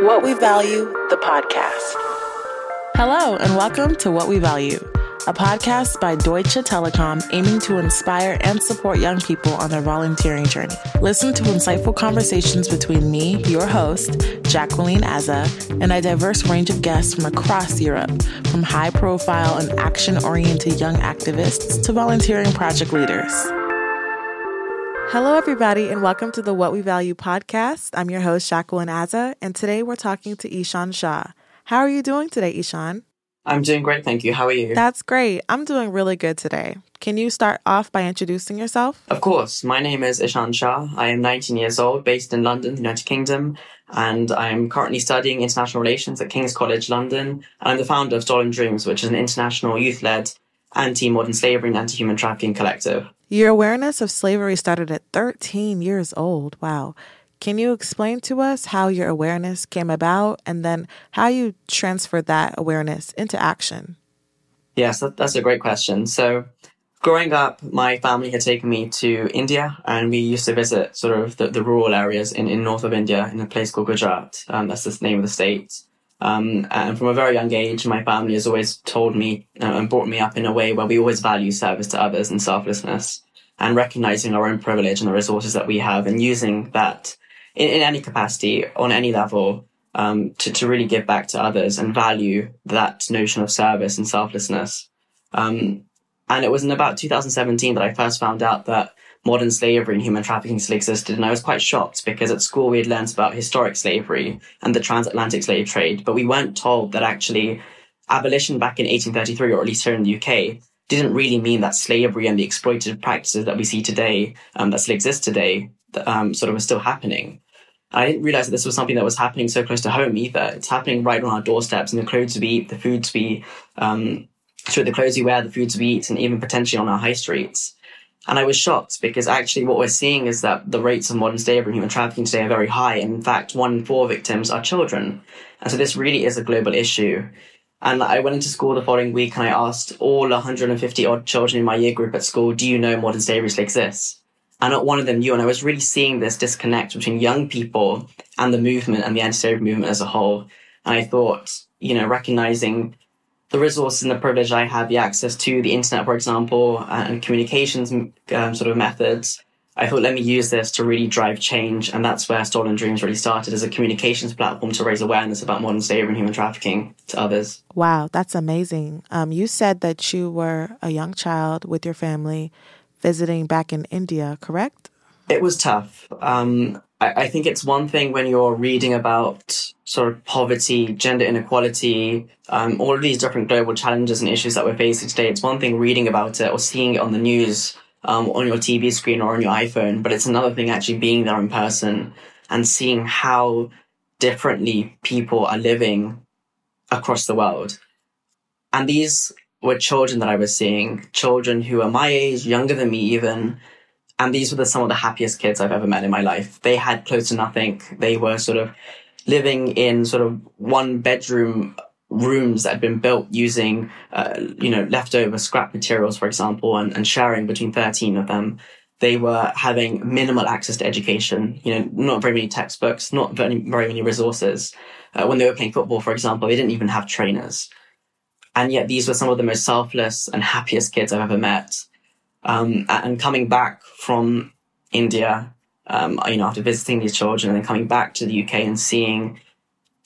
What We Value, the podcast. Hello, and welcome to What We Value, a podcast by Deutsche Telekom aiming to inspire and support young people on their volunteering journey. Listen to insightful conversations between me, your host, Jacqueline Aza, and a diverse range of guests from across Europe, from high profile and action oriented young activists to volunteering project leaders. Hello, everybody, and welcome to the What We Value podcast. I'm your host, Jacqueline Azza, and today we're talking to Ishaan Shah. How are you doing today, Ishaan? I'm doing great, thank you. How are you? That's great. I'm doing really good today. Can you start off by introducing yourself? Of course. My name is Ishaan Shah. I am 19 years old, based in London, United Kingdom, and I'm currently studying international relations at King's College London. And I'm the founder of Stolen Dreams, which is an international youth led anti modern slavery and anti human trafficking collective. Your awareness of slavery started at 13 years old. Wow. Can you explain to us how your awareness came about and then how you transferred that awareness into action? Yes, that's a great question. So, growing up, my family had taken me to India and we used to visit sort of the, the rural areas in, in north of India in a place called Gujarat. Um, that's the name of the state. Um, and from a very young age, my family has always told me uh, and brought me up in a way where we always value service to others and selflessness and recognizing our own privilege and the resources that we have and using that in, in any capacity on any level um, to, to really give back to others and value that notion of service and selflessness. Um, and it was in about 2017 that I first found out that modern slavery and human trafficking still existed. And I was quite shocked because at school we had learned about historic slavery and the transatlantic slave trade, but we weren't told that actually abolition back in 1833, or at least here in the UK, didn't really mean that slavery and the exploitative practices that we see today, um, that still exist today, um, sort of are still happening. I didn't realize that this was something that was happening so close to home either. It's happening right on our doorsteps and the clothes we eat, the foods we, um, through the clothes we wear, the foods we eat, and even potentially on our high streets. And I was shocked because actually what we're seeing is that the rates of modern slavery and human trafficking today are very high. In fact, one in four victims are children. And so this really is a global issue. And I went into school the following week and I asked all 150 odd children in my year group at school, do you know modern slavery still exists? And not one of them knew. And I was really seeing this disconnect between young people and the movement and the anti-slavery movement as a whole. And I thought, you know, recognizing the resources and the privilege I have, the access to the internet, for example, and communications um, sort of methods, I thought, let me use this to really drive change. And that's where Stolen Dreams really started as a communications platform to raise awareness about modern slavery and human trafficking to others. Wow, that's amazing. Um, you said that you were a young child with your family visiting back in India, correct? It was tough. Um, I, I think it's one thing when you're reading about sort of poverty, gender inequality, um, all of these different global challenges and issues that we're facing today. It's one thing reading about it or seeing it on the news, um, on your TV screen or on your iPhone, but it's another thing actually being there in person and seeing how differently people are living across the world. And these were children that I was seeing, children who are my age, younger than me even, and these were the, some of the happiest kids I've ever met in my life. They had close to nothing. They were sort of living in sort of one bedroom rooms that had been built using, uh, you know, leftover scrap materials, for example, and, and sharing between 13 of them. They were having minimal access to education, you know, not very many textbooks, not very, very many resources. Uh, when they were playing football, for example, they didn't even have trainers. And yet these were some of the most selfless and happiest kids I've ever met. Um, and coming back from India, um, you know, after visiting these children and then coming back to the UK and seeing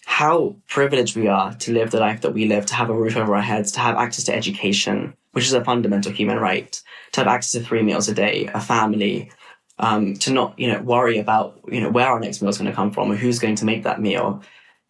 how privileged we are to live the life that we live, to have a roof over our heads, to have access to education, which is a fundamental human right, to have access to three meals a day, a family, um, to not, you know, worry about, you know, where our next meal is going to come from or who's going to make that meal.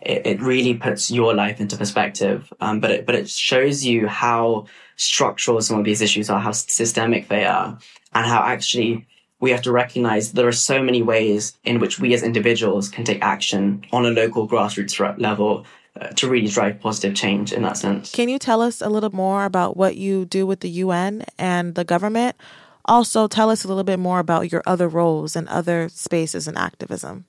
It, it really puts your life into perspective. Um, but it, but it shows you how structural some of these issues are, how systemic they are, and how actually we have to recognize there are so many ways in which we as individuals can take action on a local grassroots level uh, to really drive positive change in that sense. Can you tell us a little more about what you do with the UN and the government? Also, tell us a little bit more about your other roles and other spaces in activism.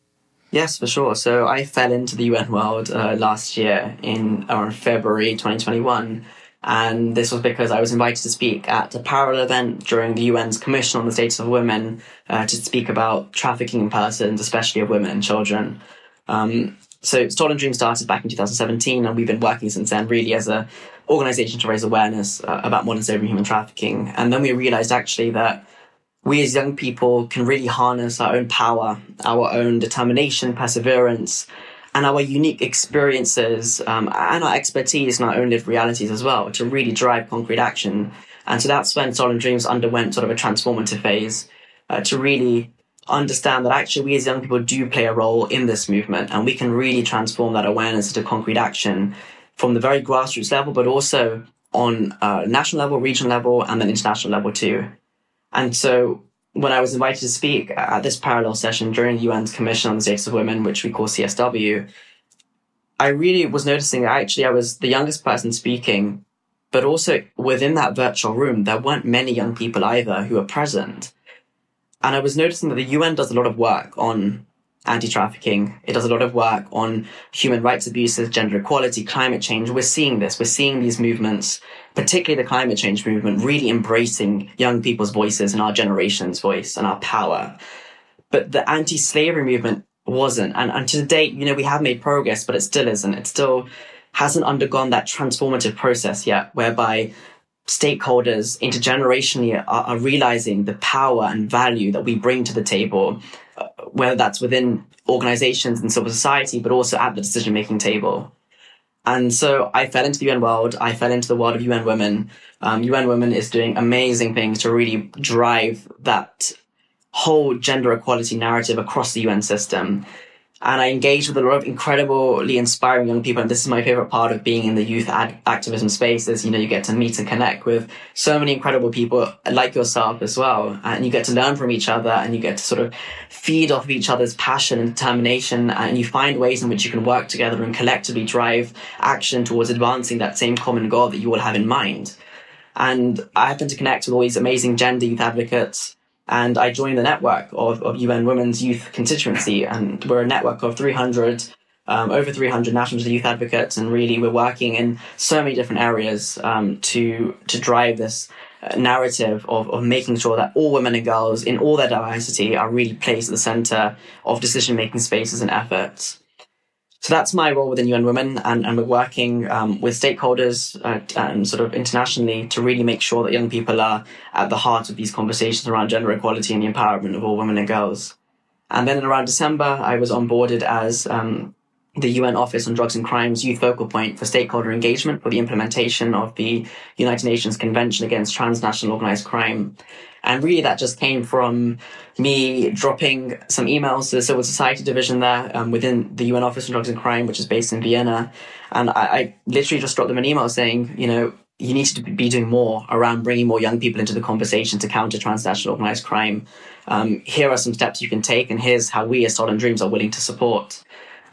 Yes, for sure. So I fell into the UN world uh, last year in around February 2021 and this was because I was invited to speak at a parallel event during the UN's Commission on the Status of Women uh, to speak about trafficking in persons, especially of women and children. Um, so Stolen Dream started back in 2017, and we've been working since then, really as a organization to raise awareness uh, about modern slavery and human trafficking. And then we realized actually that we as young people can really harness our own power, our own determination, perseverance, and our unique experiences um, and our expertise and our own lived realities as well to really drive concrete action. And so that's when Stolen Dreams underwent sort of a transformative phase uh, to really understand that actually we as young people do play a role in this movement and we can really transform that awareness into concrete action from the very grassroots level, but also on a national level, regional level, and then international level too. And so when I was invited to speak at this parallel session during the UN's Commission on the Status of Women, which we call CSW, I really was noticing that actually I was the youngest person speaking, but also within that virtual room, there weren't many young people either who were present. And I was noticing that the UN does a lot of work on anti-trafficking. It does a lot of work on human rights abuses, gender equality, climate change. We're seeing this. We're seeing these movements, particularly the climate change movement, really embracing young people's voices and our generation's voice and our power. But the anti-slavery movement wasn't. And, and to date, you know, we have made progress, but it still isn't. It still hasn't undergone that transformative process yet, whereby stakeholders intergenerationally are, are realizing the power and value that we bring to the table whether that's within organizations and civil society, but also at the decision making table. And so I fell into the UN world. I fell into the world of UN Women. Um, UN Women is doing amazing things to really drive that whole gender equality narrative across the UN system and I engage with a lot of incredibly inspiring young people. And this is my favorite part of being in the youth ad- activism space is, you know, you get to meet and connect with so many incredible people like yourself as well. And you get to learn from each other and you get to sort of feed off of each other's passion and determination. And you find ways in which you can work together and collectively drive action towards advancing that same common goal that you all have in mind. And I happen to connect with all these amazing gender youth advocates and I joined the network of, of UN Women's Youth Constituency, and we're a network of 300, um, over 300 national youth advocates, and really we're working in so many different areas um, to to drive this uh, narrative of, of making sure that all women and girls in all their diversity are really placed at the center of decision making spaces and efforts. So that's my role within UN Women, and, and we're working um, with stakeholders uh, and sort of internationally to really make sure that young people are at the heart of these conversations around gender equality and the empowerment of all women and girls. And then around December, I was onboarded as um, the UN Office on Drugs and Crimes youth focal point for stakeholder engagement for the implementation of the United Nations Convention Against Transnational Organized Crime. And really that just came from me dropping some emails to the civil society division there um, within the UN Office on Drugs and Crime, which is based in Vienna. And I, I literally just dropped them an email saying, you know, you need to be doing more around bringing more young people into the conversation to counter transnational organized crime. Um, here are some steps you can take, and here's how we as Stolen Dreams are willing to support.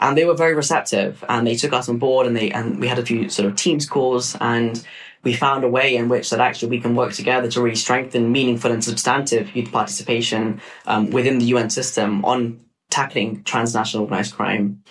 And they were very receptive, and they took us on board, and they and we had a few sort of teams calls, and we found a way in which that actually we can work together to really strengthen meaningful and substantive youth participation um, within the UN system on tackling transnational organized crime.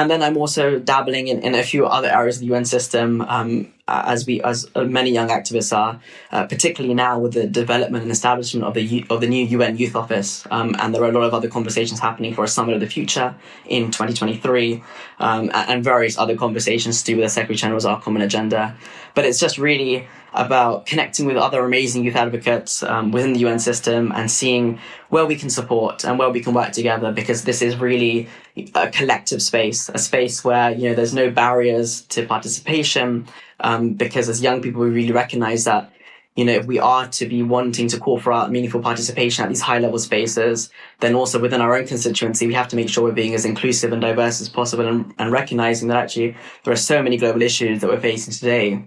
And then I'm also dabbling in, in a few other areas of the UN system, um, as we, as many young activists are, uh, particularly now with the development and establishment of the of the new UN Youth Office. Um, and there are a lot of other conversations happening for a summit of the future in 2023, um, and various other conversations to do with the Secretary General's our common agenda. But it's just really about connecting with other amazing youth advocates um, within the UN system and seeing where we can support and where we can work together because this is really a collective space, a space where, you know, there's no barriers to participation. Um, because as young people, we really recognize that, you know, if we are to be wanting to call for our meaningful participation at these high level spaces, then also within our own constituency, we have to make sure we're being as inclusive and diverse as possible and, and recognizing that actually there are so many global issues that we're facing today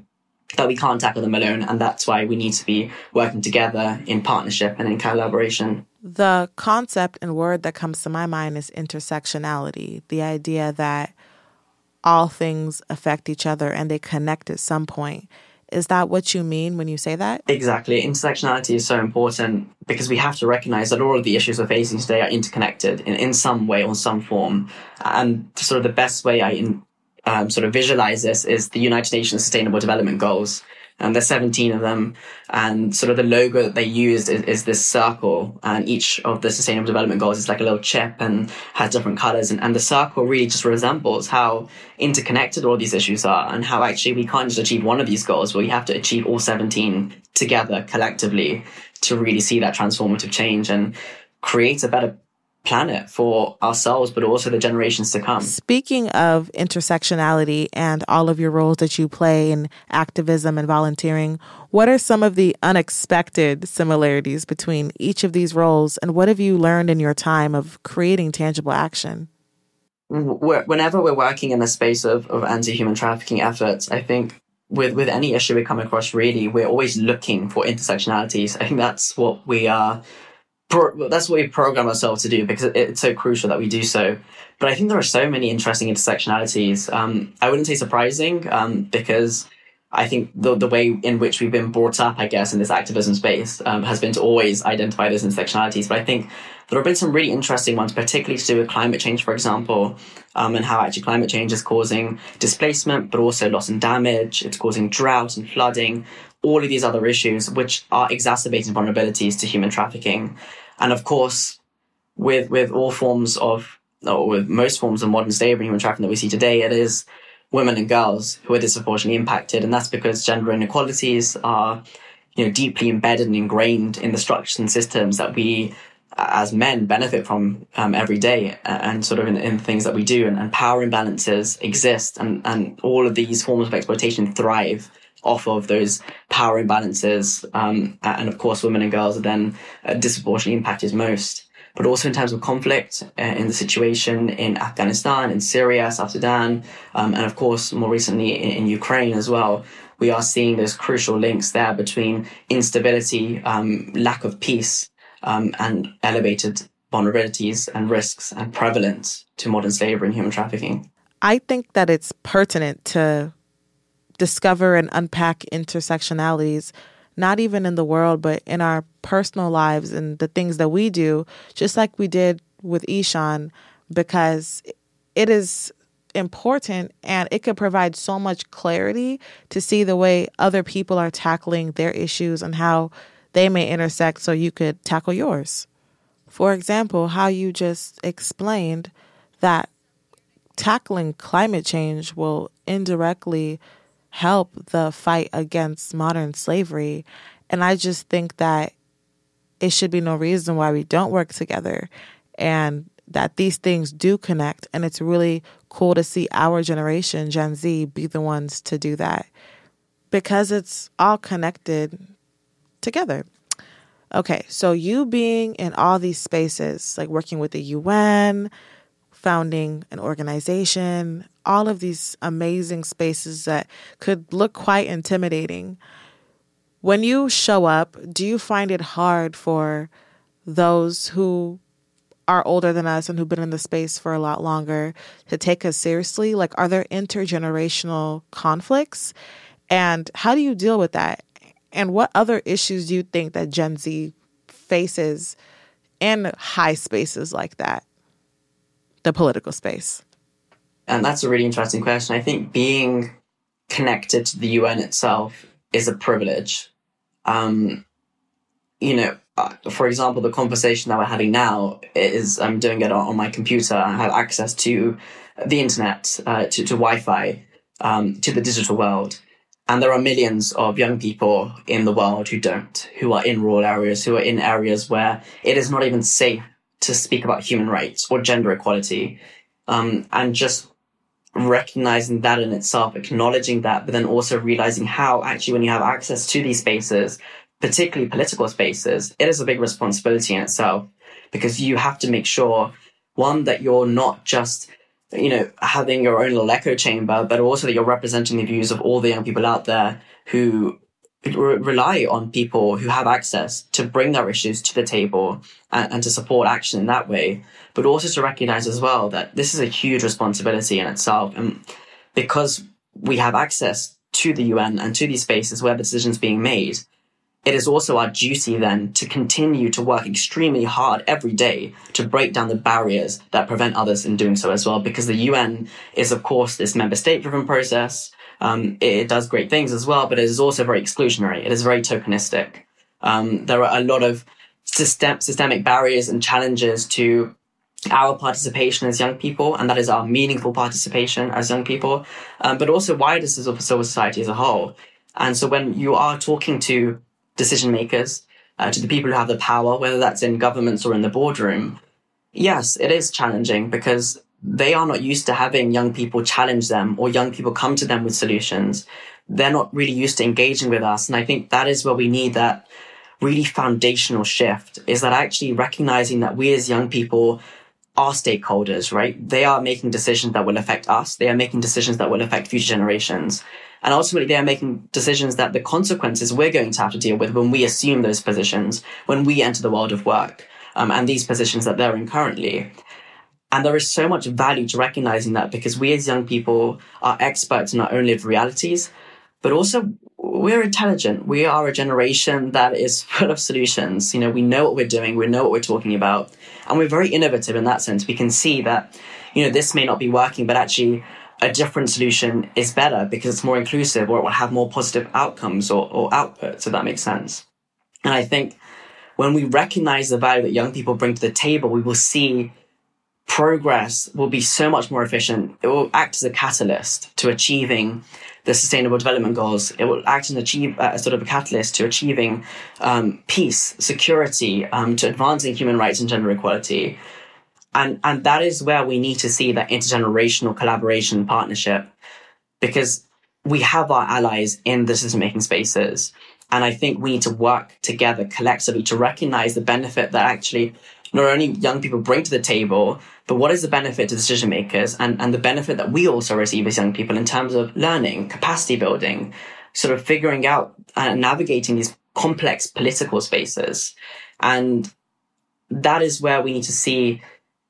that we can't tackle them alone. And that's why we need to be working together in partnership and in collaboration. The concept and word that comes to my mind is intersectionality, the idea that all things affect each other and they connect at some point. Is that what you mean when you say that? Exactly. Intersectionality is so important because we have to recognize that all of the issues we're facing today are interconnected in, in some way or some form. And sort of the best way I in, um, sort of visualize this is the United Nations Sustainable Development Goals. And there's 17 of them. And sort of the logo that they used is, is, this circle. And each of the sustainable development goals is like a little chip and has different colors. And, and the circle really just resembles how interconnected all these issues are and how actually we can't just achieve one of these goals, but we have to achieve all 17 together collectively to really see that transformative change and create a better planet for ourselves, but also the generations to come. Speaking of intersectionality and all of your roles that you play in activism and volunteering, what are some of the unexpected similarities between each of these roles, and what have you learned in your time of creating tangible action? Whenever we're working in the space of, of anti-human trafficking efforts, I think with, with any issue we come across, really, we're always looking for intersectionalities. I think that's what we are pro- that's what we program ourselves to do because it's so crucial that we do so. But I think there are so many interesting intersectionalities. Um, I wouldn't say surprising um, because I think the the way in which we've been brought up, I guess, in this activism space um, has been to always identify those intersectionalities. But I think there have been some really interesting ones, particularly to do with climate change, for example, um, and how actually climate change is causing displacement, but also loss and damage. It's causing drought and flooding, all of these other issues, which are exacerbating vulnerabilities to human trafficking. And of course, with with all forms of or with most forms of modern slavery and human trafficking that we see today, it is women and girls who are disproportionately impacted, and that's because gender inequalities are you know deeply embedded and ingrained in the structures and systems that we as men benefit from um, every day and sort of in, in things that we do. And, and, power imbalances exist and, and all of these forms of exploitation thrive off of those power imbalances. Um, and of course, women and girls are then uh, disproportionately impacted most. But also in terms of conflict uh, in the situation in Afghanistan, in Syria, South Sudan, um, and of course, more recently in, in, Ukraine as well, we are seeing those crucial links there between instability, um, lack of peace, um, and elevated vulnerabilities and risks and prevalence to modern slavery and human trafficking. I think that it's pertinent to discover and unpack intersectionalities, not even in the world, but in our personal lives and the things that we do, just like we did with Ishaan, because it is important and it could provide so much clarity to see the way other people are tackling their issues and how they may intersect so you could tackle yours. For example, how you just explained that tackling climate change will indirectly help the fight against modern slavery. And I just think that it should be no reason why we don't work together and that these things do connect. And it's really cool to see our generation, Gen Z, be the ones to do that because it's all connected together. Okay, so you being in all these spaces, like working with the UN, founding an organization, all of these amazing spaces that could look quite intimidating. When you show up, do you find it hard for those who are older than us and who've been in the space for a lot longer to take us seriously? Like, are there intergenerational conflicts? And how do you deal with that? And what other issues do you think that Gen Z faces in high spaces like that, the political space? And that's a really interesting question. I think being connected to the UN itself is a privilege. Um, you know, uh, for example, the conversation that we're having now is I'm doing it on, my computer. I have access to the internet, uh, to, to Wi-Fi, um, to the digital world. And there are millions of young people in the world who don't, who are in rural areas, who are in areas where it is not even safe to speak about human rights or gender equality. Um, and just recognizing that in itself, acknowledging that, but then also realizing how actually when you have access to these spaces, particularly political spaces, it is a big responsibility in itself because you have to make sure, one, that you're not just, you know, having your own little echo chamber, but also that you're representing the views of all the young people out there who rely on people who have access to bring their issues to the table and, and, to support action in that way, but also to recognize as well that this is a huge responsibility in itself. And because we have access to the UN and to these spaces where the decisions being made, it is also our duty then to continue to work extremely hard every day to break down the barriers that prevent others in doing so as well. Because the UN is, of course, this member state driven process Um, it, it, does great things as well, but it is also very exclusionary. It is very tokenistic. Um, there are a lot of system, systemic barriers and challenges to our participation as young people, and that is our meaningful participation as young people, um, but also wider civil society as a whole. And so when you are talking to decision makers, uh, to the people who have the power, whether that's in governments or in the boardroom, yes, it is challenging because they are not used to having young people challenge them or young people come to them with solutions. They're not really used to engaging with us. And I think that is where we need that really foundational shift is that actually recognizing that we as young people are stakeholders, right? They are making decisions that will affect us. They are making decisions that will affect future generations. And ultimately, they are making decisions that the consequences we're going to have to deal with when we assume those positions, when we enter the world of work, um, and these positions that they're in currently. And there is so much value to recognizing that because we as young people are experts in our own lived realities, but also we're intelligent. We are a generation that is full of solutions. You know, we know what we're doing. We know what we're talking about. And we're very innovative in that sense. We can see that, you know, this may not be working, but actually a different solution is better because it's more inclusive or it will have more positive outcomes or, or outputs, if that makes sense. And I think when we recognize the value that young people bring to the table, we will see progress will be so much more efficient. It will act as a catalyst to achieving the Sustainable Development Goals. It will act as achieve, uh, sort of a catalyst to achieving um, peace, security, um, to advancing human rights and gender equality. And, and that is where we need to see that intergenerational collaboration partnership because we have our allies in the system making spaces. And I think we need to work together collectively to recognize the benefit that actually not only young people bring to the table, but what is the benefit to decision makers and, and the benefit that we also receive as young people in terms of learning, capacity building, sort of figuring out and navigating these complex political spaces. And that is where we need to see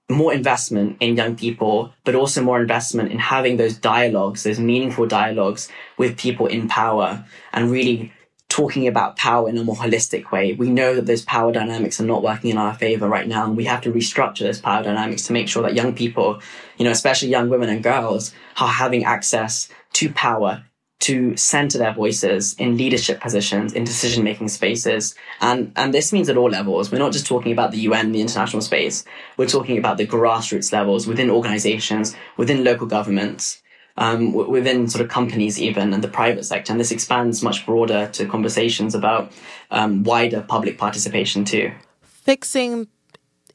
more investment in young people, but also more investment in having those dialogues, those meaningful dialogues with people in power and really talking about power in a more holistic way. We know that those power dynamics are not working in our favor right now, and we have to restructure those power dynamics to make sure that young people, you know, especially young women and girls, are having access to power to center their voices in leadership positions, in decision making spaces. And, and this means at all levels. We're not just talking about the UN, the international space. We're talking about the grassroots levels within organizations, within local governments um, within sort of companies even and the private sector. And this expands much broader to conversations about um, wider public participation too. Fixing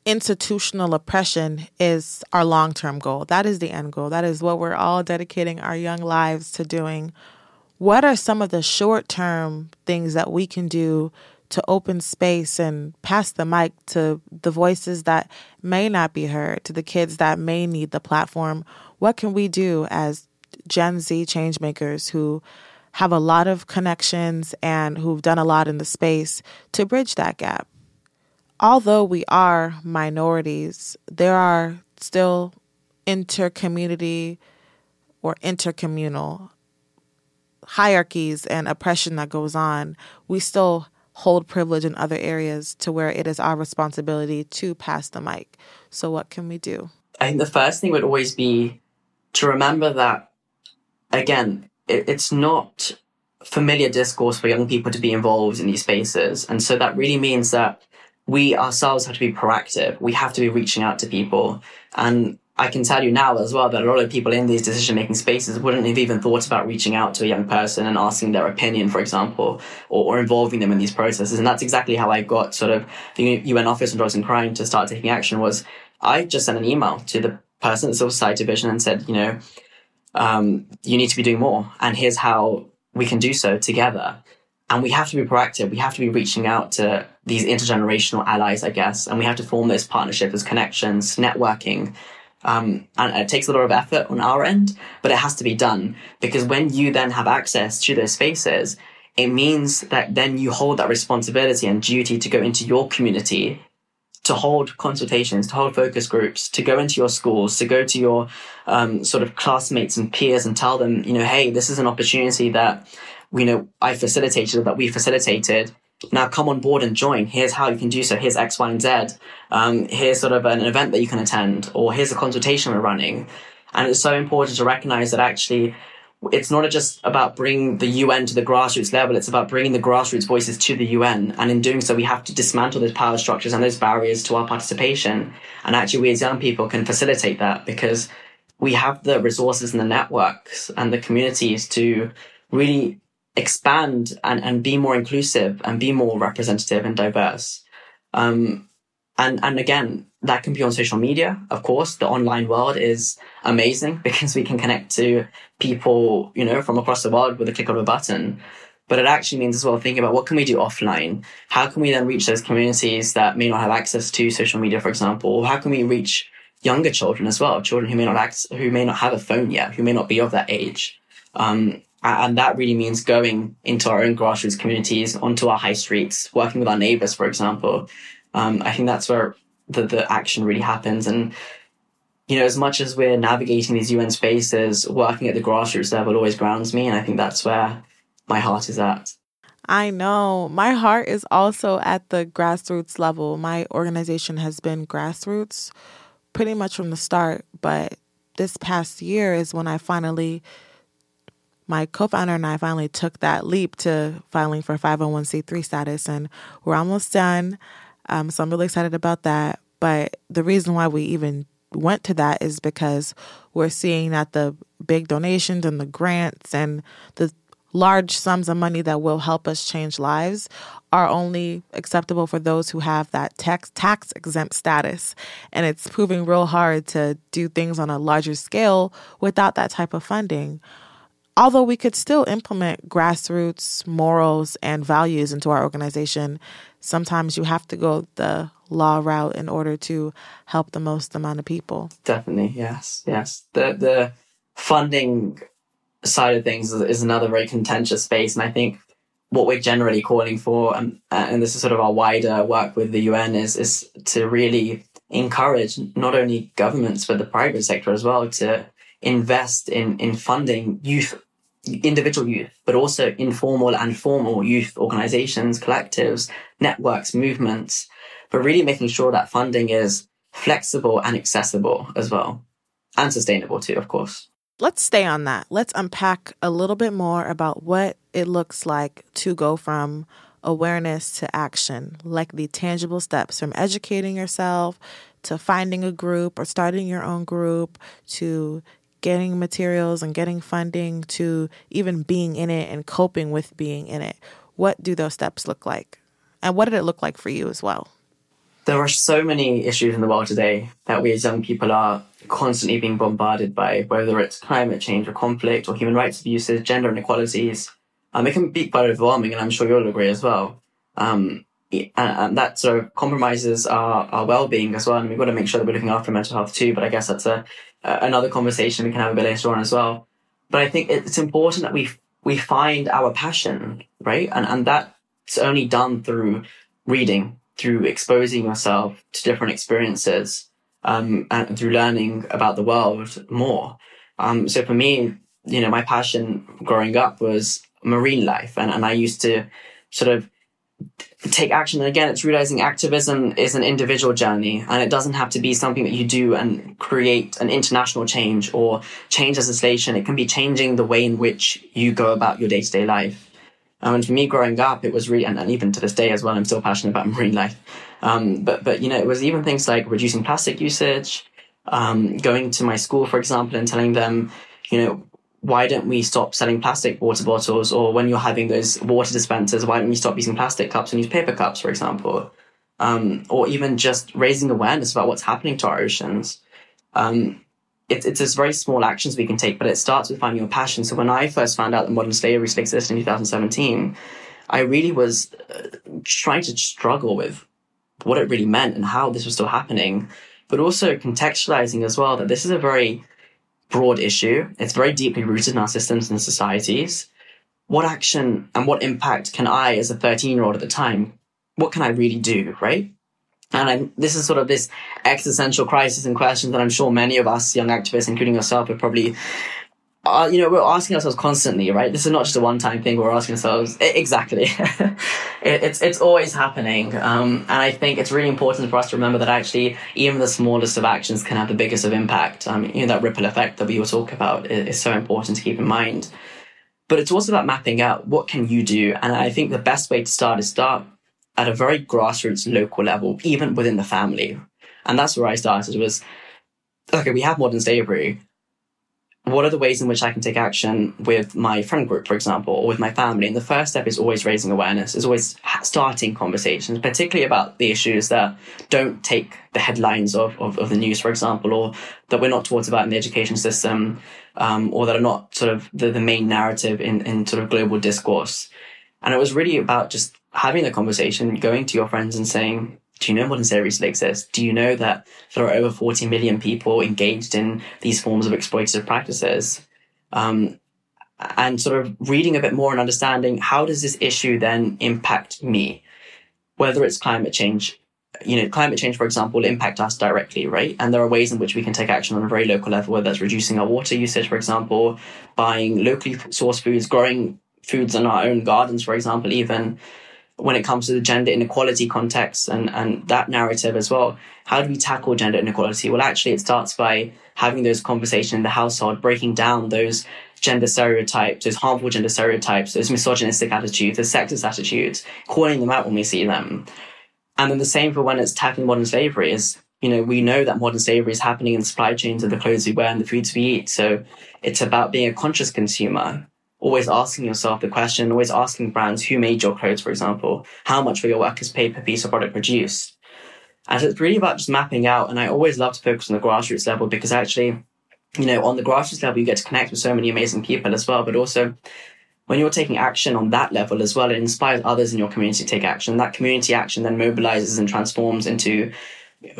institutional oppression is our long term goal. That is the end goal. That is what we're all dedicating our young lives to doing. What are some of the short term things that we can do to open space and pass the mic to the voices that may not be heard, to the kids that may need the platform? What can we do as Gen Z changemakers who have a lot of connections and who've done a lot in the space to bridge that gap. Although we are minorities, there are still intercommunity or intercommunal hierarchies and oppression that goes on. We still hold privilege in other areas to where it is our responsibility to pass the mic. So, what can we do? I think the first thing would always be to remember that again, it, it's not familiar discourse for young people to be involved in these spaces. And so that really means that we ourselves have to be proactive. We have to be reaching out to people. And I can tell you now as well that a lot of people in these decision making spaces wouldn't have even thought about reaching out to a young person and asking their opinion, for example, or, or involving them in these processes. And that's exactly how I got sort of the UN Office on Drugs and Crime to start taking action was I just sent an email to the person at Civil Society Division and said, you know, um, you need to be doing more. And here's how we can do so together. And we have to be proactive. We have to be reaching out to these intergenerational allies, I guess. And we have to form those partnerships, connections, networking. Um, and it takes a lot of effort on our end, but it has to be done because when you then have access to those spaces, it means that then you hold that responsibility and duty to go into your community to hold consultations, to hold focus groups, to go into your schools, to go to your um, sort of classmates and peers and tell them, you know, hey, this is an opportunity that, you know, I facilitated, that we facilitated. Now come on board and join. Here's how you can do so. Here's X, Y, and Z. Um, here's sort of an event that you can attend, or here's a consultation we're running. And it's so important to recognize that actually it's not just about bringing the UN to the grassroots level. It's about bringing the grassroots voices to the UN. And in doing so, we have to dismantle those power structures and those barriers to our participation. And actually, we as young people can facilitate that because we have the resources and the networks and the communities to really expand and, and be more inclusive and be more representative and diverse. Um, and, and again, that can be on social media. Of course, the online world is amazing because we can connect to people, you know, from across the world with a click of a button. But it actually means as well thinking about what can we do offline? How can we then reach those communities that may not have access to social media, for example? Or how can we reach younger children as well, children who may not act, who may not have a phone yet, who may not be of that age? Um, and that really means going into our own grassroots communities, onto our high streets, working with our neighbors, for example. Um, I think that's where the, the action really happens. And, you know, as much as we're navigating these UN spaces, working at the grassroots level always grounds me. And I think that's where my heart is at. I know. My heart is also at the grassroots level. My organization has been grassroots pretty much from the start, but this past year is when I finally my co-founder and I finally took that leap to filing for 501c3 status and we're almost done. Um, so I'm really excited about that. But the reason why we even went to that is because we're seeing that the big donations and the grants and the large sums of money that will help us change lives are only acceptable for those who have that tax tax exempt status. And it's proving real hard to do things on a larger scale without that type of funding. Although we could still implement grassroots morals and values into our organization sometimes you have to go the law route in order to help the most amount of people. Definitely, yes, yes. The the funding side of things is, another very contentious space, and I think what we're generally calling for, and, and this is sort of our wider work with the UN, is is to really encourage not only governments but the private sector as well to invest in in funding youth individual youth, but also informal and formal youth organizations, collectives, networks, movements, but really making sure that funding is flexible and accessible as well, and sustainable too, of course. Let's stay on that. Let's unpack a little bit more about what it looks like to go from awareness to action, like the tangible steps from educating yourself to finding a group or starting your own group to getting materials and getting funding to even being in it and coping with being in it. What do those steps look like? And what did it look like for you as well? There are so many issues in the world today that we as young people are constantly being bombarded by, whether it's climate change or conflict or human rights abuses, gender inequalities. Um, it can be quite overwhelming, and I'm sure you'll agree as well. Um, and, and, that sort of compromises our, our well-being as well. And we've got to make sure that we're looking after mental health too. But I guess that's a, a another conversation we can have a bit later on as well. But I think it's important that we we find our passion, right? And and that's only done through reading, through exposing yourself to different experiences, um, and through learning about the world more. Um, so for me, you know, my passion growing up was marine life, and, and I used to sort of take action. And again, it's realizing activism is an individual journey and it doesn't have to be something that you do and create an international change or change as a legislation. It can be changing the way in which you go about your day to day life. Um, and for me growing up, it was really, and, and, even to this day as well, I'm still passionate about marine life. Um, but, but, you know, it was even things like reducing plastic usage, um, going to my school, for example, and telling them, you know, why don't we stop selling plastic water bottles? Or when you're having those water dispensers, why don't we stop using plastic cups and use paper cups, for example? Um, or even just raising awareness about what's happening to our oceans. Um, it, it's just very small actions we can take, but it starts with finding your passion. So when I first found out that modern slavery still existed in 2017, I really was uh, trying to struggle with what it really meant and how this was still happening, but also contextualizing as well that this is a very broad issue. It's very deeply rooted in our systems and societies. What action and what impact can I, as a 13 year old at the time, what can I really do, right? And I'm, this is sort of this existential crisis and question that I'm sure many of us young activists, including yourself, have probably uh, you know, we're asking ourselves constantly, right? This is not just a one-time thing. We're asking ourselves exactly. it, it's it's always happening, um, and I think it's really important for us to remember that actually, even the smallest of actions can have the biggest of impact. Um, you know, that ripple effect that we were talking about is, is so important to keep in mind. But it's also about mapping out what can you do, and I think the best way to start is start at a very grassroots, local level, even within the family, and that's where I started. Was okay, we have modern slavery what are the ways in which I can take action with my friend group, for example, or with my family? And the first step is always raising awareness, is always starting conversations, particularly about the issues that don't take the headlines of, of, of the news, for example, or that we're not taught about in the education system, um, or that are not sort of the, the main narrative in, in sort of global discourse. And it was really about just having the conversation, going to your friends and saying, do you know modern slavery still exists? Do you know that there are over 40 million people engaged in these forms of exploitative practices? Um, and sort of reading a bit more and understanding how does this issue then impact me? Whether it's climate change, you know, climate change, for example, will impact us directly, right? And there are ways in which we can take action on a very local level, whether that's reducing our water usage, for example, buying locally sourced foods, growing foods in our own gardens, for example, even when it comes to the gender inequality context and, and that narrative as well. How do we tackle gender inequality? Well, actually, it starts by having those conversations in the household, breaking down those gender stereotypes, those harmful gender stereotypes, those misogynistic attitudes, those sexist attitudes, calling them out when we see them. And then the same for when it's tackling modern slavery is, you know, we know that modern slavery is happening in the supply chains of the clothes we wear and the foods we eat. So it's about being a conscious consumer always asking yourself the question, always asking brands who made your clothes, for example, how much will your workers paid per piece of product produced? And so it's really about just mapping out. And I always love to focus on the grassroots level because actually, you know, on the grassroots level, you get to connect with so many amazing people as well. But also, when you're taking action on that level as well, it inspires others in your community to take action. That community action then mobilizes and transforms into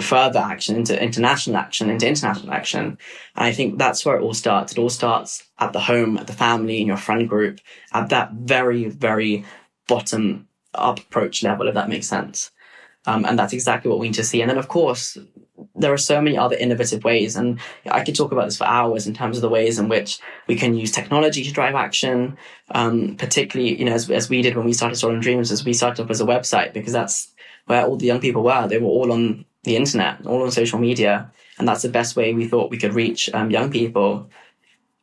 further action, into international action, into international action. And I think that's where it all starts. It all starts at the home, at the family, in your friend group, at that very, very bottom up approach level, if that makes sense. Um, and that's exactly what we need to see. And then, of course, there are so many other innovative ways, and I could talk about this for hours in terms of the ways in which we can use technology to drive action. Um, particularly, you know, as, as we did when we started Stolen Dreams, as we started up as a website because that's where all the young people were. They were all on the internet, all on social media. And that's the best way we thought we could reach um, young people.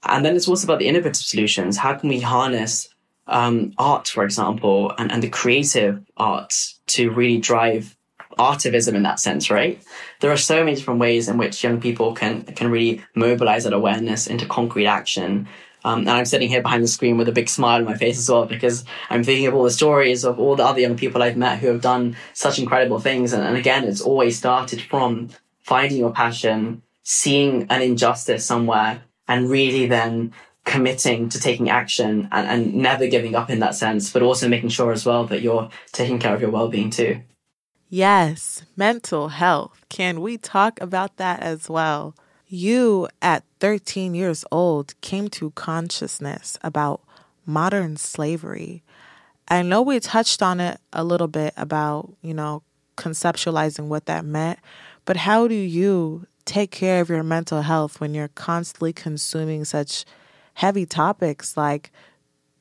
And then it's also about the innovative solutions. How can we harness um, art, for example, and, and the creative arts to really drive artivism in that sense, right? There are so many different ways in which young people can can really mobilize that awareness into concrete action um, and I'm sitting here behind the screen with a big smile on my face as well because I'm thinking of all the stories of all the other young people I've met who have done such incredible things. And, and again, it's always started from finding your passion, seeing an injustice somewhere, and really then committing to taking action and, and never giving up in that sense, but also making sure as well that you're taking care of your well being too. Yes, mental health. Can we talk about that as well? You, at 13 years old, came to consciousness about modern slavery. I know we touched on it a little bit about, you know, conceptualizing what that meant, but how do you take care of your mental health when you're constantly consuming such heavy topics like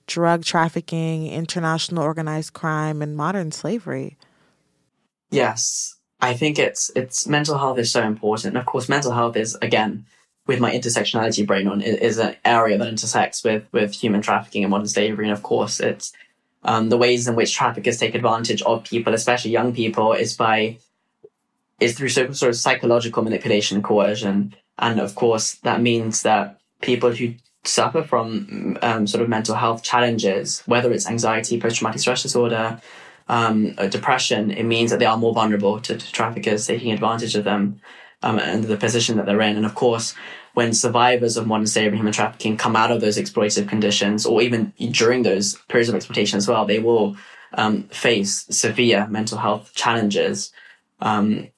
drug trafficking, international organized crime, and modern slavery? Yes. I think it's it's mental health is so important. And of course, mental health is again with my intersectionality brain on is an area that intersects with with human trafficking and modern slavery. And of course, it's um, the ways in which traffickers take advantage of people, especially young people, is by is through sort of psychological manipulation, coercion, and of course that means that people who suffer from um, sort of mental health challenges, whether it's anxiety, post traumatic stress disorder, um, depression, it means that they are more vulnerable to, to traffickers taking advantage of them um, and the position that they're in. And of course, when survivors of modern slavery and human trafficking come out of those exploitative conditions, or even during those periods of exploitation as well, they will um, face severe mental health challenges. Um,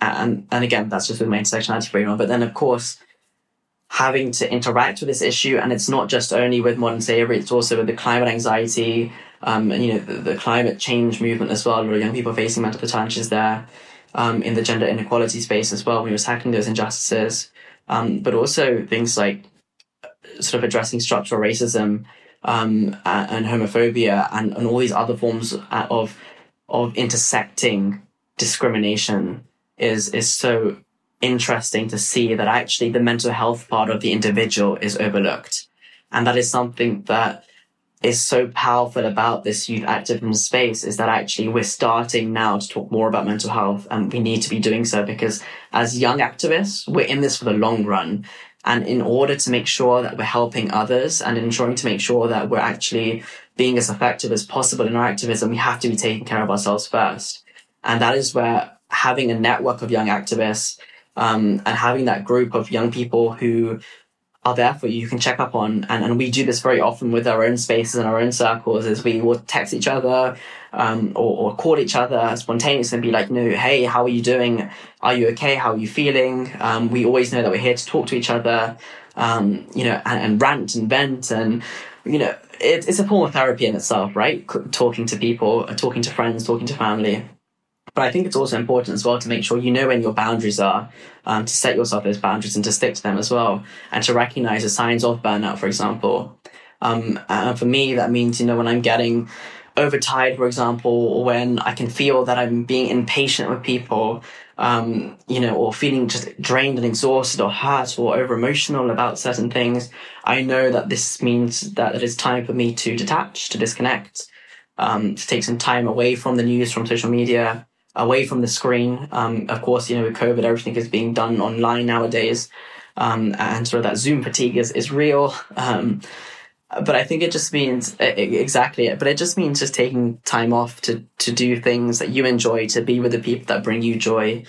and and again, that's just with my intersectionality framework. But then, of course, having to interact with this issue, and it's not just only with modern slavery; it's also with the climate anxiety, um, and you know the, the, climate change movement as well, A lot of young people facing mental challenges there, um, in the gender inequality space as well, when you're tackling those injustices, um, but also things like sort of addressing structural racism um, and, and, homophobia and, and all these other forms of of intersecting discrimination is is so interesting to see that actually the mental health part of the individual is overlooked. And that is something that is so powerful about this youth activism space is that actually we're starting now to talk more about mental health and we need to be doing so because as young activists, we're in this for the long run. And in order to make sure that we're helping others and ensuring to make sure that we're actually being as effective as possible in our activism, we have to be taking care of ourselves first. And that is where having a network of young activists um, and having that group of young people who are there for you, you can check up on. And, and we do this very often with our own spaces and our own circles is we will text each other um, or, or call each other spontaneously and be like, no, hey, how are you doing? Are you okay? How are you feeling? Um, we always know that we're here to talk to each other, um, you know, and, and rant and vent and, you know, it, it's a form of therapy in itself, right? Talking to people, talking to friends, talking to family. But I think it's also important as well to make sure you know when your boundaries are, um, to set yourself those boundaries and to stick to them as well, and to recognize the signs of burnout, for example. Um, and for me, that means, you know, when I'm getting overtired, for example, or when I can feel that I'm being impatient with people, um, you know, or feeling just drained and exhausted or hurt or over emotional about certain things, I know that this means that it is time for me to detach, to disconnect, um, to take some time away from the news, from social media, away from the screen. Um, of course, you know, with COVID, everything is being done online nowadays. Um, and sort of that Zoom fatigue is, is real. Um, but I think it just means exactly it. But it just means just taking time off to, to do things that you enjoy, to be with the people that bring you joy,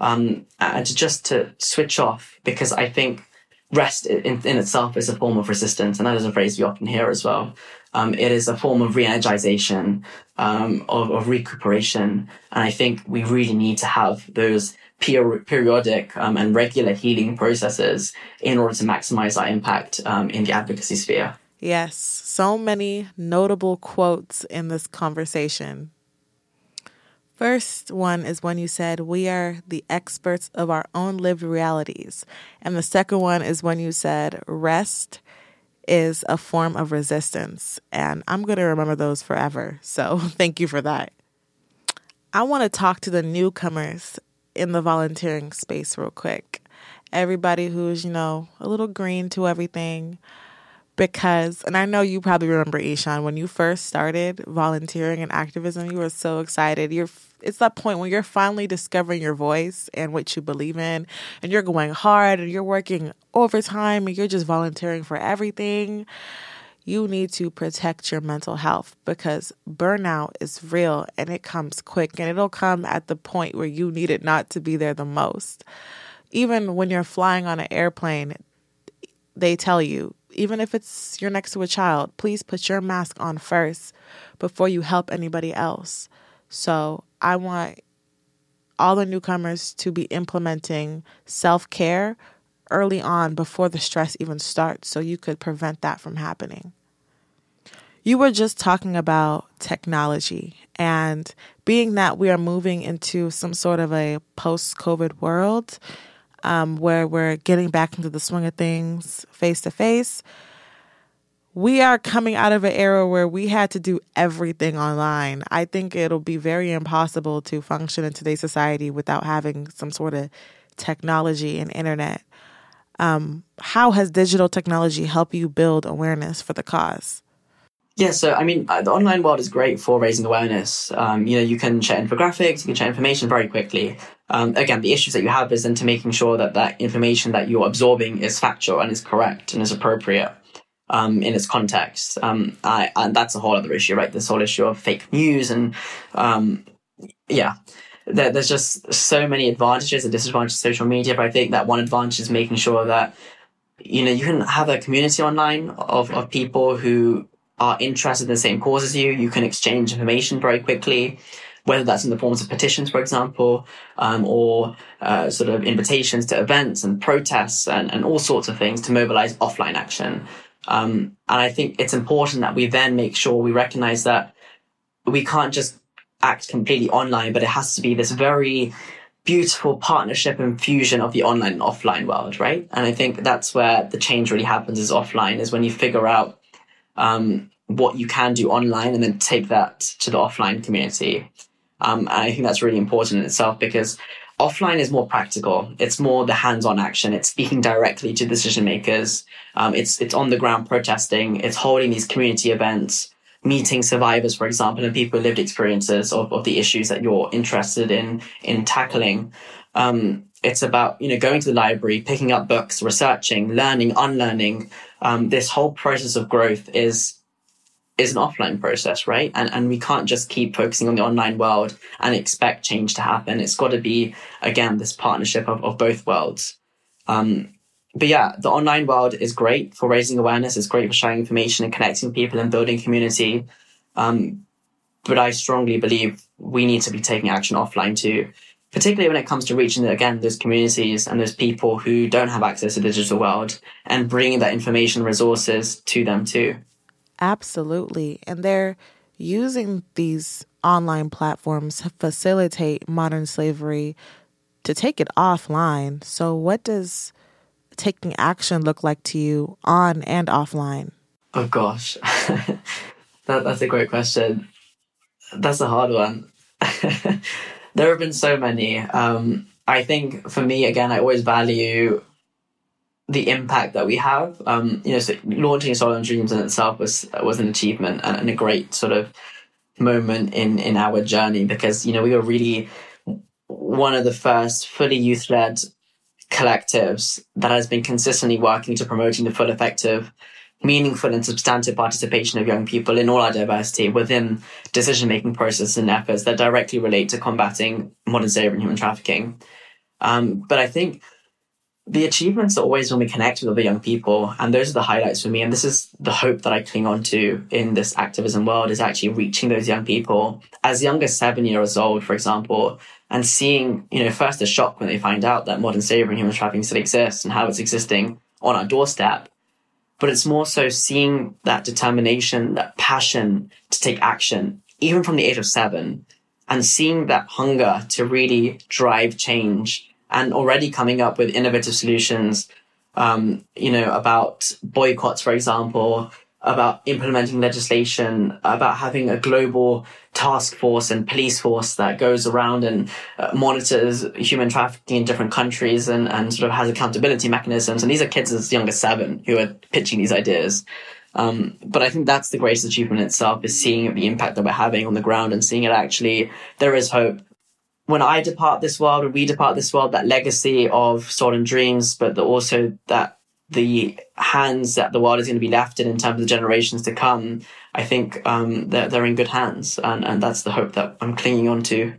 um, and to just to switch off because I think rest in, in itself is a form of resistance. And that is a phrase we often hear as well. Um, it is a form of re-energization, um, of, of, recuperation. And I think we really need to have those per- periodic um, and regular healing processes in order to maximize our impact um, in the advocacy sphere. Yes, so many notable quotes in this conversation. First one is when you said, We are the experts of our own lived realities. And the second one is when you said, Rest is a form of resistance. And I'm going to remember those forever. So thank you for that. I want to talk to the newcomers in the volunteering space real quick. Everybody who's, you know, a little green to everything. Because, and I know you probably remember Ishaan, when you first started volunteering and activism, you were so excited. You're it's that point when you're finally discovering your voice and what you believe in and you're going hard and you're working overtime and you're just volunteering for everything you need to protect your mental health because burnout is real and it comes quick and it'll come at the point where you need it not to be there the most. Even when you're flying on an airplane, they tell you, even if it's you're next to a child, please put your mask on first before you help anybody else. So I want all the newcomers to be implementing self care early on before the stress even starts so you could prevent that from happening. You were just talking about technology and being that we are moving into some sort of a post COVID world um, where we're getting back into the swing of things face to face we are coming out of an era where we had to do everything online. I think it'll be very impossible to function in today's society without having some sort of technology and internet. Um, how has digital technology helped you build awareness for the cause? Yeah, so I mean, uh, the online world is great for raising awareness. Um, you know, you can share infographics, you can share information very quickly. Um, again, the issues that you have is into making sure that that information that you're absorbing is factual and is correct and is appropriate um, in its context. Um, I, and that's a whole other issue, right? This whole issue of fake news and, um, yeah, there, there's just so many advantages and disadvantages of social media. But I think that one advantage is making sure that, you know, you can have a community online of, of people who are interested in the same cause as you. You can exchange information very quickly whether that's in the forms of petitions, for example, um, or uh, sort of invitations to events and protests and, and all sorts of things to mobilize offline action. Um, and I think it's important that we then make sure we recognize that we can't just act completely online, but it has to be this very beautiful partnership and fusion of the online and offline world, right? And I think that's where the change really happens is offline, is when you figure out um, what you can do online and then take that to the offline community. Um, and I think that's really important in itself because offline is more practical. It's more the hands-on action. It's speaking directly to decision makers. Um, it's it's on the ground protesting. It's holding these community events meeting survivors, for example, and people with lived experiences of, of the issues that you're interested in in tackling. Um, it's about you know going to the library, picking up books, researching, learning, unlearning. Um, this whole process of growth is is an offline process, right? And and we can't just keep focusing on the online world and expect change to happen. It's got to be again this partnership of, of both worlds. Um, but yeah, the online world is great for raising awareness. It's great for sharing information and connecting people and building community. Um, but I strongly believe we need to be taking action offline too, particularly when it comes to reaching again those communities and those people who don't have access to the digital world and bringing that information resources to them too. Absolutely, and they're using these online platforms to facilitate modern slavery to take it offline. So, what does taking action look like to you on and offline? Oh gosh, that, that's a great question. That's a hard one. there have been so many. Um, I think for me, again, I always value the impact that we have. Um, you know, so launching Stolen Dreams in itself was was an achievement and, and a great sort of moment in in our journey because you know we were really one of the first fully youth led collectives that has been consistently working to promoting the full effective meaningful and substantive participation of young people in all our diversity within decision making processes and efforts that directly relate to combating modern slavery and human trafficking. Um, but I think the achievements are always when we connect with other young people, and those are the highlights for me. And this is the hope that I cling on to in this activism world is actually reaching those young people as young as seven years old, for example, and seeing, you know, first a shock when they find out that modern slavery and human trafficking still exists and how it's existing on our doorstep. But it's more so seeing that determination, that passion to take action, even from the age of seven, and seeing that hunger to really drive change and already coming up with innovative solutions, um, you know, about boycotts, for example, about implementing legislation, about having a global task force and police force that goes around and uh, monitors human trafficking in different countries and, and sort of has accountability mechanisms. And these are kids as young as seven who are pitching these ideas. Um, but I think that's the greatest achievement itself is seeing the impact that we're having on the ground and seeing it actually, there is hope. When I depart this world, when we depart this world, that legacy of stolen dreams, but the, also that the hands that the world is going to be left in in terms of the generations to come, I think um, they're, they're in good hands. And, and that's the hope that I'm clinging on to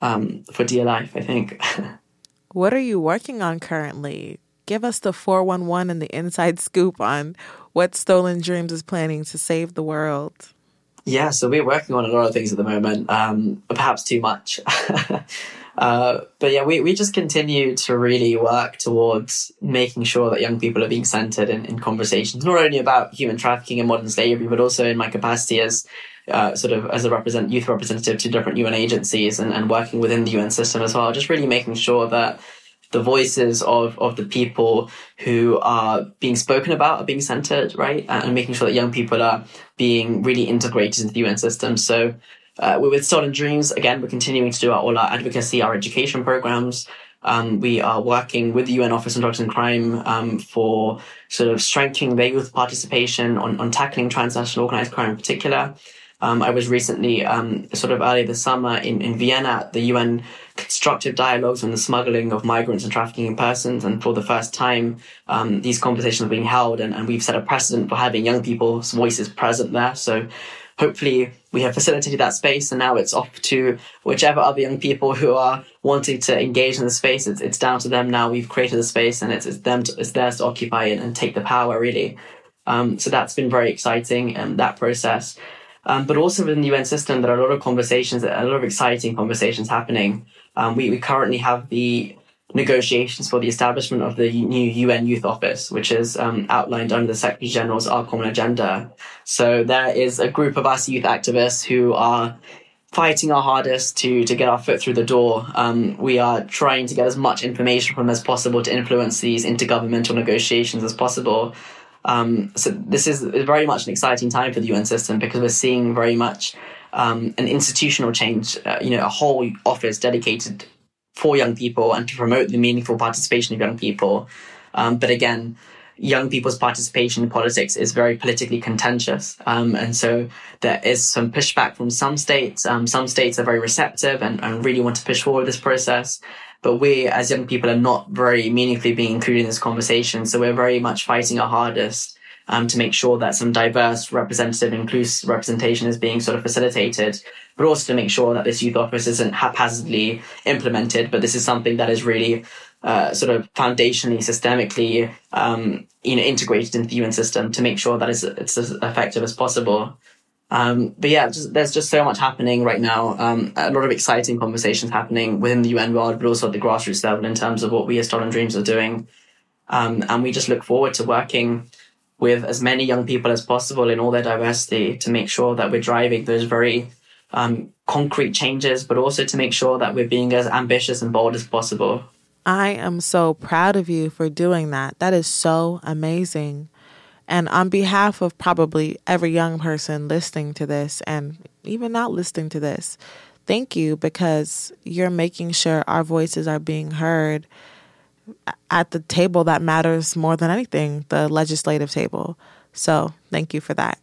um, for dear life, I think. what are you working on currently? Give us the 411 and the inside scoop on what Stolen Dreams is planning to save the world. Yeah, so we're working on a lot of things at the moment, um, perhaps too much. Uh, but yeah, we, we just continue to really work towards making sure that young people are being centered in, in conversations, not only about human trafficking and modern slavery, but also in my capacity as uh, sort of as a represent youth representative to different UN agencies and, and working within the UN system as well. Just really making sure that the voices of, of the people who are being spoken about are being centered, right? And making sure that young people are being really integrated into the UN system. So uh, with Stolen Dreams, again, we're continuing to do our, all our advocacy, our education programs. Um, we are working with the UN Office on Drugs and Crime um, for sort of strengthening their youth participation on, on tackling transnational organized crime in particular. Um, I was recently, um, sort of earlier this summer in, in Vienna at the UN Constructive Dialogues on the Smuggling of Migrants and Trafficking in Persons. And for the first time, um, these conversations are being held and, and we've set a precedent for having young people's voices present there. So hopefully we have facilitated that space and now it's off to whichever other young people who are wanting to engage in the space. It's, it's down to them now. We've created the space and it's, it's them, to, it's theirs to occupy and, and take the power really. Um, so that's been very exciting and um, that process. Um, but also within the UN system, there are a lot of conversations, a lot of exciting conversations happening. Um, we, we currently have the negotiations for the establishment of the new UN Youth Office, which is um, outlined under the Secretary General's Our Common Agenda. So there is a group of us youth activists who are fighting our hardest to to get our foot through the door. Um, we are trying to get as much information from them as possible to influence these intergovernmental negotiations as possible. Um, so this is very much an exciting time for the UN system because we're seeing very much um, an institutional change. Uh, you know, a whole office dedicated for young people and to promote the meaningful participation of young people. Um, but again, young people's participation in politics is very politically contentious. Um, and so there is some pushback from some states. Um, some states are very receptive and, and really want to push forward this process. But we as young people are not very meaningfully being included in this conversation. So we're very much fighting our hardest um, to make sure that some diverse, representative, inclusive representation is being sort of facilitated, but also to make sure that this youth office isn't haphazardly implemented, but this is something that is really uh, sort of foundationally, systemically, um, you know, integrated into the UN system to make sure that it's, it's as effective as possible. Um, but yeah, just, there's just so much happening right now. Um, a lot of exciting conversations happening within the UN world, but also at the grassroots level in terms of what we as Stolen Dreams are doing. Um, and we just look forward to working with as many young people as possible in all their diversity to make sure that we're driving those very um, concrete changes, but also to make sure that we're being as ambitious and bold as possible. I am so proud of you for doing that. That is so amazing. And on behalf of probably every young person listening to this and even not listening to this, thank you because you're making sure our voices are being heard at the table that matters more than anything, the legislative table. So thank you for that.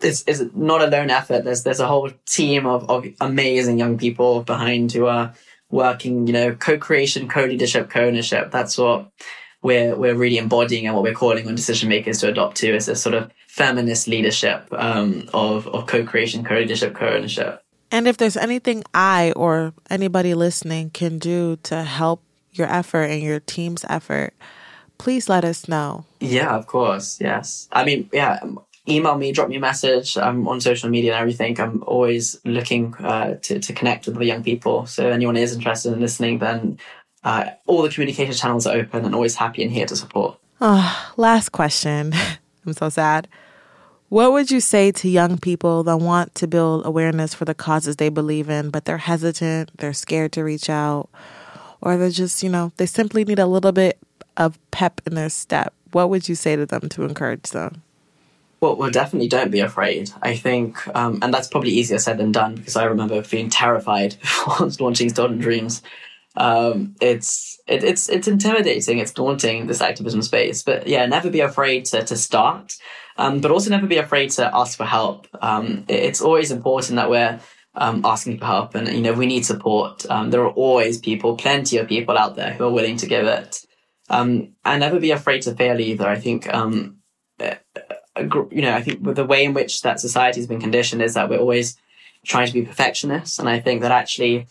It's, it's not a lone effort. There's there's a whole team of, of amazing young people behind who are working, you know, co-creation, co-leadership, co-ownership. That's what we're we're really embodying and what we're calling on decision makers to adopt to is a sort of feminist leadership um, of of co-creation, co-leadership, co-ownership. And if there's anything I or anybody listening can do to help your effort and your team's effort, please let us know. Yeah, of course. Yes. I mean, yeah, email me, drop me a message. I'm on social media and everything. I'm always looking uh, to, to connect with the young people. So anyone is interested in listening, then uh, all the communication channels are open and always happy and here to support. Oh, last question. I'm so sad. What would you say to young people that want to build awareness for the causes they believe in, but they're hesitant, they're scared to reach out, or they're just, you know, they simply need a little bit of pep in their step? What would you say to them to encourage them? Well, well, definitely don't be afraid. I think, um, and that's probably easier said than done because I remember being terrified before launching Stolen Dreams. Um, it's it, it's it's intimidating, it's daunting this activism space. But yeah, never be afraid to to start, um, but also never be afraid to ask for help. Um, it's always important that we're um, asking for help, and you know we need support. Um, there are always people, plenty of people out there who are willing to give it. Um, and never be afraid to fail either. I think you know, I think the way in which that society has been conditioned is that we're always trying to be perfectionists. And I think that actually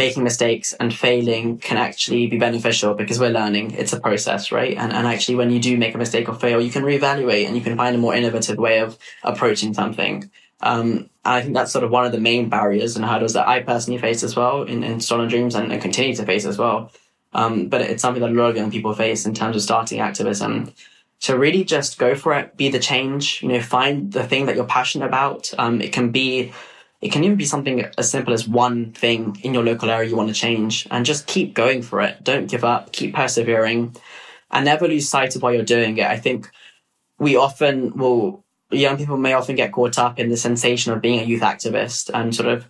making mistakes and failing can actually be beneficial because we're learning. It's a process, right? And, and actually when you do make a mistake or fail, you can reevaluate and you can find a more innovative way of approaching something. Um, I think that's sort of one of the main barriers and hurdles that I personally face as well in, in Stolen Dreams and, and continue to face as well. Um, but it's something that a lot of young people face in terms of starting activism. So really just go for it, be the change, you know, find the thing that you're passionate about. Um, it can be, it can even be something as simple as one thing in your local area you want to change and just keep going for it. Don't give up, keep persevering and never lose sight of why you're doing it. I think we often will, young people may often get caught up in the sensation of being a youth activist and sort of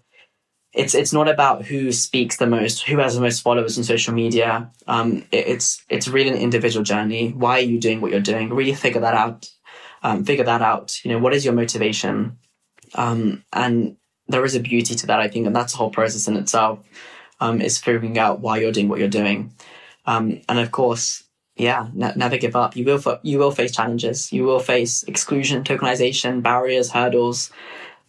it's it's not about who speaks the most, who has the most followers on social media. Um, it, it's it's really an individual journey. Why are you doing what you're doing? Really figure that out. Um, figure that out. You know, what is your motivation? Um, and there is a beauty to that, I think, and that's the whole process in itself. Um, is figuring out why you're doing what you're doing, um, and of course, yeah, ne- never give up. You will you will face challenges. You will face exclusion, tokenization, barriers, hurdles.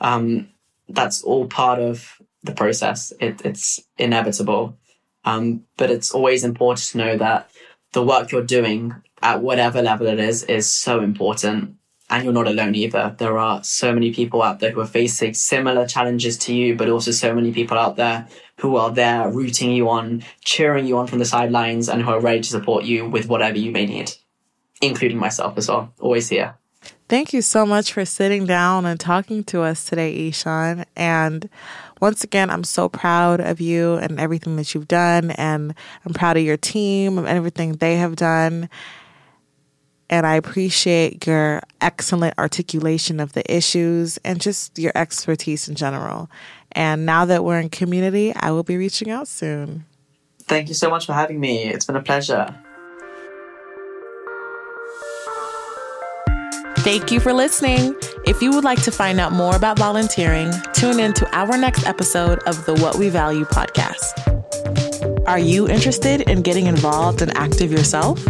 Um, that's all part of the process. It, it's inevitable. Um, but it's always important to know that the work you're doing at whatever level it is, is so important. And you're not alone either. There are so many people out there who are facing similar challenges to you, but also so many people out there who are there rooting you on, cheering you on from the sidelines, and who are ready to support you with whatever you may need, including myself as well. Always here. Thank you so much for sitting down and talking to us today, Ishaan. And once again, I'm so proud of you and everything that you've done. And I'm proud of your team and everything they have done. And I appreciate your excellent articulation of the issues and just your expertise in general. And now that we're in community, I will be reaching out soon. Thank you so much for having me. It's been a pleasure. Thank you for listening. If you would like to find out more about volunteering, tune in to our next episode of the What We Value podcast. Are you interested in getting involved and active yourself?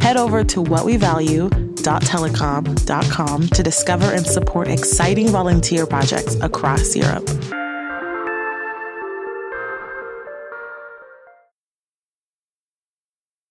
Head over to whatwevalue.telekom.com to discover and support exciting volunteer projects across Europe.